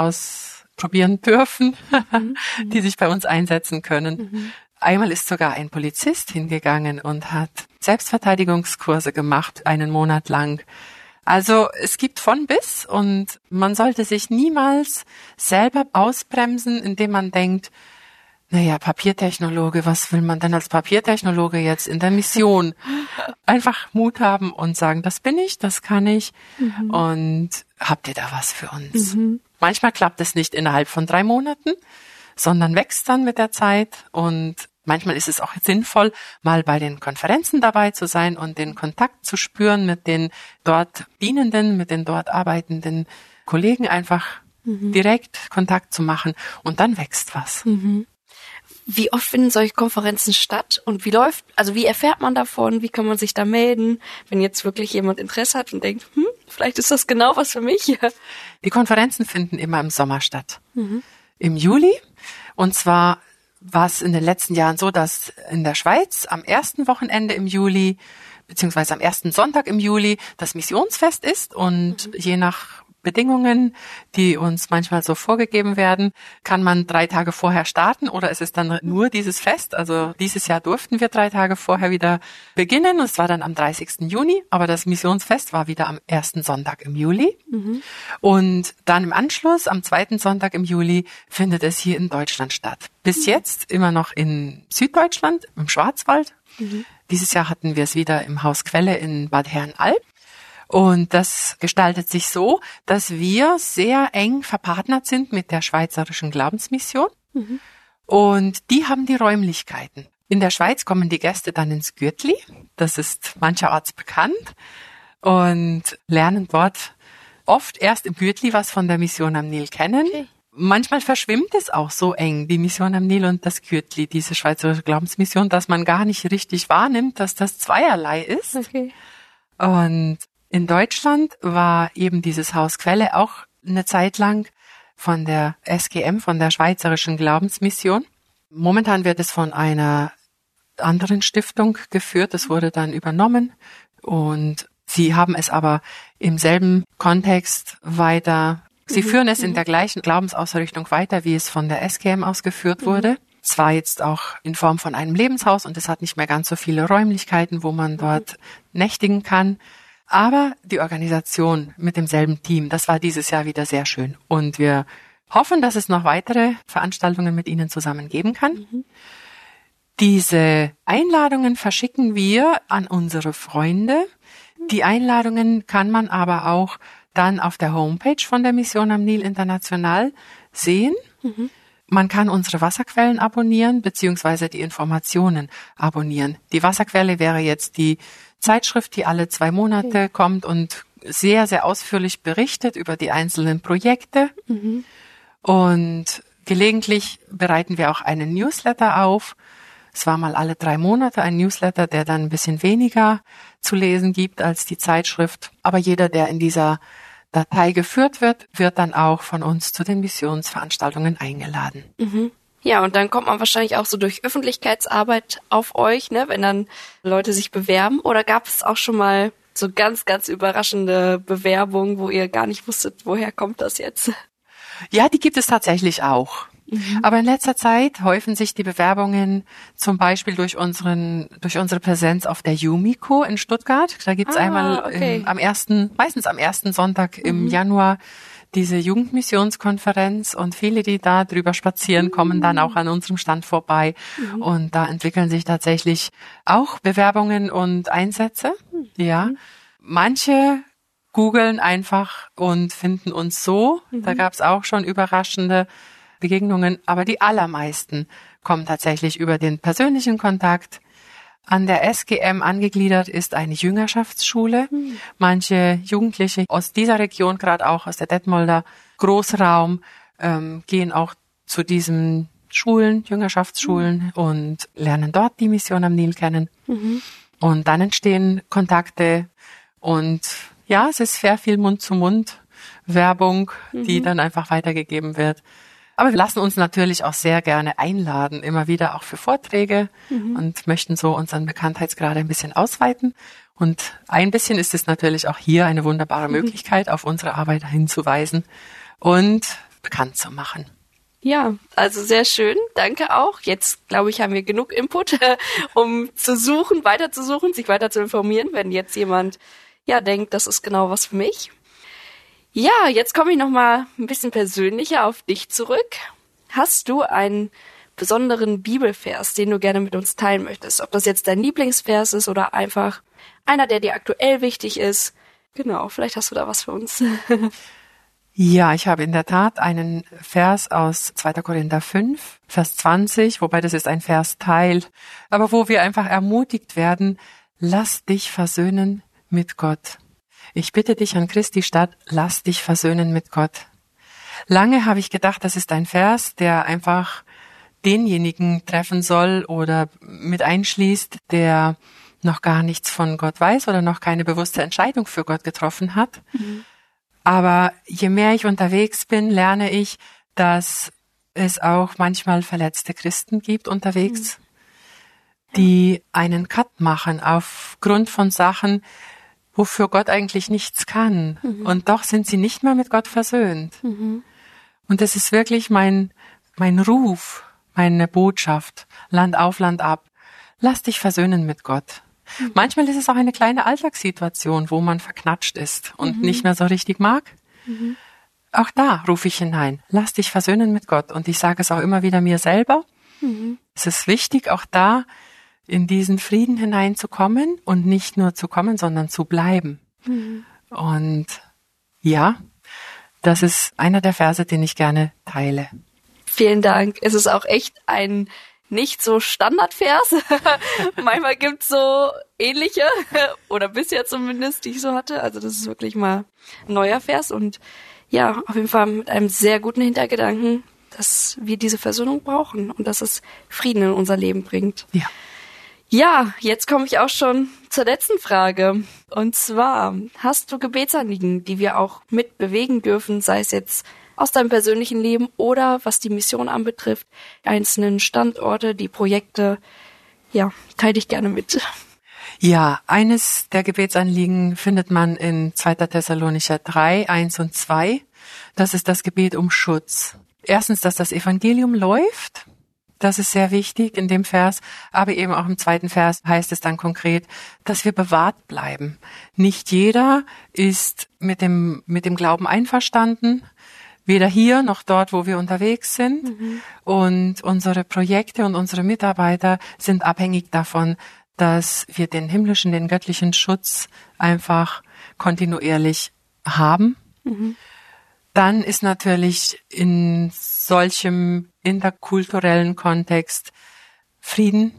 ausprobieren dürfen, mhm. die sich bei uns einsetzen können. Mhm. Einmal ist sogar ein Polizist hingegangen und hat Selbstverteidigungskurse gemacht, einen Monat lang. Also es gibt von bis und man sollte sich niemals selber ausbremsen, indem man denkt, naja, Papiertechnologe, was will man denn als Papiertechnologe jetzt in der Mission? Einfach Mut haben und sagen, das bin ich, das kann ich mhm. und habt ihr da was für uns? Mhm. Manchmal klappt es nicht innerhalb von drei Monaten, sondern wächst dann mit der Zeit und manchmal ist es auch sinnvoll, mal bei den Konferenzen dabei zu sein und den Kontakt zu spüren mit den dort dienenden, mit den dort arbeitenden Kollegen einfach mhm. direkt Kontakt zu machen und dann wächst was. Mhm. Wie oft finden solche Konferenzen statt und wie läuft, also wie erfährt man davon, wie kann man sich da melden, wenn jetzt wirklich jemand Interesse hat und denkt, hm, vielleicht ist das genau was für mich. Die Konferenzen finden immer im Sommer statt. Mhm. Im Juli. Und zwar war es in den letzten Jahren so, dass in der Schweiz am ersten Wochenende im Juli beziehungsweise am ersten Sonntag im Juli das Missionsfest ist und mhm. je nach Bedingungen, die uns manchmal so vorgegeben werden, kann man drei Tage vorher starten oder es ist dann nur dieses Fest. Also dieses Jahr durften wir drei Tage vorher wieder beginnen. Es war dann am 30. Juni, aber das Missionsfest war wieder am ersten Sonntag im Juli. Mhm. Und dann im Anschluss, am zweiten Sonntag im Juli, findet es hier in Deutschland statt. Bis mhm. jetzt immer noch in Süddeutschland, im Schwarzwald. Mhm. Dieses Jahr hatten wir es wieder im Haus Quelle in Bad Herrenalb. Und das gestaltet sich so, dass wir sehr eng verpartnert sind mit der Schweizerischen Glaubensmission. Mhm. Und die haben die Räumlichkeiten. In der Schweiz kommen die Gäste dann ins Gürtli. Das ist mancherorts bekannt. Und lernen dort oft erst im Gürtli was von der Mission am Nil kennen. Okay. Manchmal verschwimmt es auch so eng, die Mission am Nil und das Gürtli, diese Schweizerische Glaubensmission, dass man gar nicht richtig wahrnimmt, dass das zweierlei ist. Okay. Und in Deutschland war eben dieses Haus Quelle auch eine Zeit lang von der SGM, von der Schweizerischen Glaubensmission. Momentan wird es von einer anderen Stiftung geführt. Es wurde dann übernommen und sie haben es aber im selben Kontext weiter. Sie mhm. führen es in mhm. der gleichen Glaubensausrichtung weiter, wie es von der SGM ausgeführt mhm. wurde. Zwar jetzt auch in Form von einem Lebenshaus und es hat nicht mehr ganz so viele Räumlichkeiten, wo man dort nächtigen kann. Aber die Organisation mit demselben Team, das war dieses Jahr wieder sehr schön. Und wir hoffen, dass es noch weitere Veranstaltungen mit Ihnen zusammen geben kann. Mhm. Diese Einladungen verschicken wir an unsere Freunde. Die Einladungen kann man aber auch dann auf der Homepage von der Mission am Nil International sehen. Mhm. Man kann unsere Wasserquellen abonnieren, beziehungsweise die Informationen abonnieren. Die Wasserquelle wäre jetzt die Zeitschrift, die alle zwei Monate okay. kommt und sehr, sehr ausführlich berichtet über die einzelnen Projekte. Mhm. Und gelegentlich bereiten wir auch einen Newsletter auf. Es war mal alle drei Monate ein Newsletter, der dann ein bisschen weniger zu lesen gibt als die Zeitschrift. Aber jeder, der in dieser Datei geführt wird, wird dann auch von uns zu den Missionsveranstaltungen eingeladen. Mhm. Ja, und dann kommt man wahrscheinlich auch so durch Öffentlichkeitsarbeit auf euch, ne, wenn dann Leute sich bewerben. Oder gab es auch schon mal so ganz, ganz überraschende Bewerbungen, wo ihr gar nicht wusstet, woher kommt das jetzt? Ja, die gibt es tatsächlich auch. Mhm. Aber in letzter Zeit häufen sich die Bewerbungen zum Beispiel durch unseren, durch unsere Präsenz auf der Yumiko in Stuttgart. Da gibt's ah, einmal okay. im, am ersten, meistens am ersten Sonntag im mhm. Januar diese Jugendmissionskonferenz und viele, die da drüber spazieren, kommen dann auch an unserem Stand vorbei. Mhm. Und da entwickeln sich tatsächlich auch Bewerbungen und Einsätze. Mhm. Ja. Manche googeln einfach und finden uns so. Mhm. Da gab es auch schon überraschende Begegnungen, aber die allermeisten kommen tatsächlich über den persönlichen Kontakt an der SGM angegliedert ist eine Jüngerschaftsschule. Mhm. Manche Jugendliche aus dieser Region, gerade auch aus der Detmolder Großraum, ähm, gehen auch zu diesen Schulen, Jüngerschaftsschulen mhm. und lernen dort die Mission am Nil kennen. Mhm. Und dann entstehen Kontakte und ja, es ist sehr viel Mund zu Mund Werbung, die mhm. dann einfach weitergegeben wird. Aber wir lassen uns natürlich auch sehr gerne einladen, immer wieder auch für Vorträge mhm. und möchten so unseren Bekanntheitsgrad ein bisschen ausweiten. Und ein bisschen ist es natürlich auch hier eine wunderbare mhm. Möglichkeit, auf unsere Arbeit hinzuweisen und bekannt zu machen. Ja, also sehr schön. Danke auch. Jetzt, glaube ich, haben wir genug Input, um zu suchen, weiter zu suchen, sich weiter zu informieren, wenn jetzt jemand ja denkt, das ist genau was für mich. Ja, jetzt komme ich noch mal ein bisschen persönlicher auf dich zurück. Hast du einen besonderen Bibelvers, den du gerne mit uns teilen möchtest? Ob das jetzt dein Lieblingsvers ist oder einfach einer, der dir aktuell wichtig ist? Genau, vielleicht hast du da was für uns. Ja, ich habe in der Tat einen Vers aus 2. Korinther 5, Vers 20, wobei das ist ein Versteil, aber wo wir einfach ermutigt werden, lass dich versöhnen mit Gott. Ich bitte dich an Christi Stadt, lass dich versöhnen mit Gott. Lange habe ich gedacht, das ist ein Vers, der einfach denjenigen treffen soll oder mit einschließt, der noch gar nichts von Gott weiß oder noch keine bewusste Entscheidung für Gott getroffen hat. Mhm. Aber je mehr ich unterwegs bin, lerne ich, dass es auch manchmal verletzte Christen gibt unterwegs, mhm. die einen Cut machen aufgrund von Sachen, wofür Gott eigentlich nichts kann. Mhm. Und doch sind sie nicht mehr mit Gott versöhnt. Mhm. Und das ist wirklich mein, mein Ruf, meine Botschaft, Land auf, Land ab. Lass dich versöhnen mit Gott. Mhm. Manchmal ist es auch eine kleine Alltagssituation, wo man verknatscht ist und mhm. nicht mehr so richtig mag. Mhm. Auch da rufe ich hinein, lass dich versöhnen mit Gott. Und ich sage es auch immer wieder mir selber. Mhm. Es ist wichtig, auch da in diesen Frieden hineinzukommen und nicht nur zu kommen, sondern zu bleiben. Mhm. Und ja, das ist einer der Verse, den ich gerne teile. Vielen Dank. Es ist auch echt ein nicht so Standardvers. Manchmal gibt's so ähnliche oder bisher zumindest, die ich so hatte. Also das ist wirklich mal ein neuer Vers und ja, auf jeden Fall mit einem sehr guten Hintergedanken, dass wir diese Versöhnung brauchen und dass es Frieden in unser Leben bringt. Ja. Ja, jetzt komme ich auch schon zur letzten Frage. Und zwar, hast du Gebetsanliegen, die wir auch mit bewegen dürfen, sei es jetzt aus deinem persönlichen Leben oder was die Mission anbetrifft, einzelnen Standorte, die Projekte? Ja, teile dich gerne mit. Ja, eines der Gebetsanliegen findet man in 2. Thessalonicher 3, 1 und 2. Das ist das Gebet um Schutz. Erstens, dass das Evangelium läuft das ist sehr wichtig in dem Vers. Aber eben auch im zweiten Vers heißt es dann konkret, dass wir bewahrt bleiben. Nicht jeder ist mit dem, mit dem Glauben einverstanden. Weder hier noch dort, wo wir unterwegs sind. Mhm. Und unsere Projekte und unsere Mitarbeiter sind abhängig davon, dass wir den himmlischen, den göttlichen Schutz einfach kontinuierlich haben. Mhm. Dann ist natürlich in solchem interkulturellen Kontext Frieden,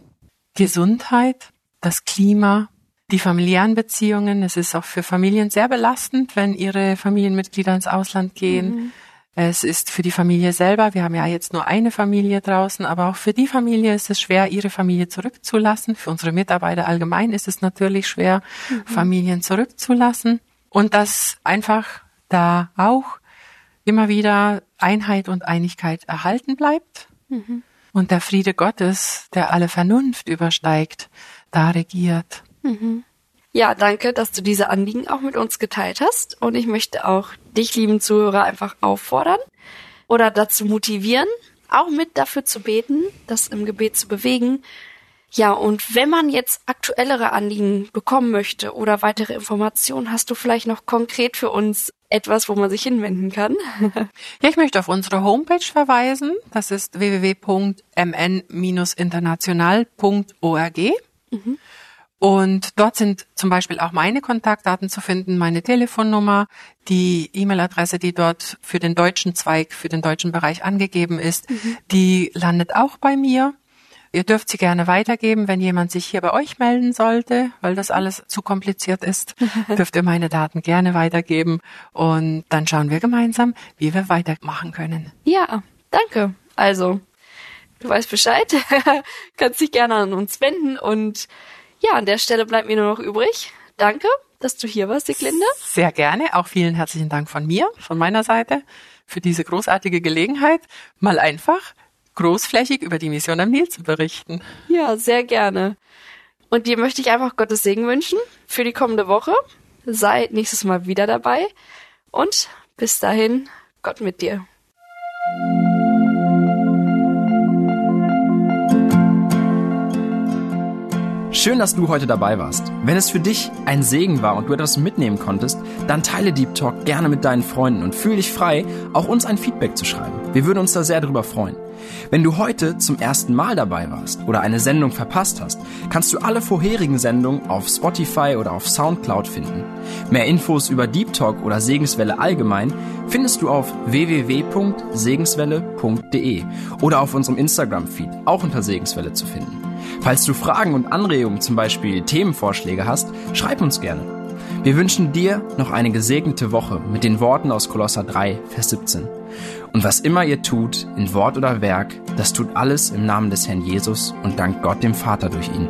Gesundheit, das Klima, die familiären Beziehungen. Es ist auch für Familien sehr belastend, wenn ihre Familienmitglieder ins Ausland gehen. Mhm. Es ist für die Familie selber, wir haben ja jetzt nur eine Familie draußen, aber auch für die Familie ist es schwer, ihre Familie zurückzulassen. Für unsere Mitarbeiter allgemein ist es natürlich schwer, mhm. Familien zurückzulassen. Und dass einfach da auch immer wieder Einheit und Einigkeit erhalten bleibt mhm. und der Friede Gottes, der alle Vernunft übersteigt, da regiert. Mhm. Ja, danke, dass du diese Anliegen auch mit uns geteilt hast. Und ich möchte auch dich, lieben Zuhörer, einfach auffordern oder dazu motivieren, auch mit dafür zu beten, das im Gebet zu bewegen, ja, und wenn man jetzt aktuellere Anliegen bekommen möchte oder weitere Informationen, hast du vielleicht noch konkret für uns etwas, wo man sich hinwenden kann? ja, ich möchte auf unsere Homepage verweisen. Das ist www.mn-international.org. Mhm. Und dort sind zum Beispiel auch meine Kontaktdaten zu finden, meine Telefonnummer, die E-Mail-Adresse, die dort für den deutschen Zweig, für den deutschen Bereich angegeben ist, mhm. die landet auch bei mir. Ihr dürft sie gerne weitergeben, wenn jemand sich hier bei euch melden sollte, weil das alles zu kompliziert ist. dürft ihr meine Daten gerne weitergeben und dann schauen wir gemeinsam, wie wir weitermachen können. Ja, danke. Also, du weißt Bescheid, kannst dich gerne an uns wenden und ja, an der Stelle bleibt mir nur noch übrig. Danke, dass du hier warst, Sieglinde. Sehr gerne. Auch vielen herzlichen Dank von mir, von meiner Seite, für diese großartige Gelegenheit, mal einfach großflächig über die Mission am Nil zu berichten. Ja, sehr gerne. Und dir möchte ich einfach Gottes Segen wünschen für die kommende Woche. Sei nächstes Mal wieder dabei. Und bis dahin, Gott mit dir. Schön, dass du heute dabei warst. Wenn es für dich ein Segen war und du etwas mitnehmen konntest, dann teile Deep Talk gerne mit deinen Freunden und fühle dich frei, auch uns ein Feedback zu schreiben. Wir würden uns da sehr darüber freuen. Wenn du heute zum ersten Mal dabei warst oder eine Sendung verpasst hast, kannst du alle vorherigen Sendungen auf Spotify oder auf Soundcloud finden. Mehr Infos über Deep Talk oder Segenswelle allgemein findest du auf www.segenswelle.de oder auf unserem Instagram-Feed, auch unter Segenswelle zu finden. Falls du Fragen und Anregungen, zum Beispiel Themenvorschläge hast, schreib uns gerne. Wir wünschen dir noch eine gesegnete Woche mit den Worten aus Kolosser 3, Vers 17. Und was immer ihr tut, in Wort oder Werk, das tut alles im Namen des Herrn Jesus und dankt Gott dem Vater durch ihn.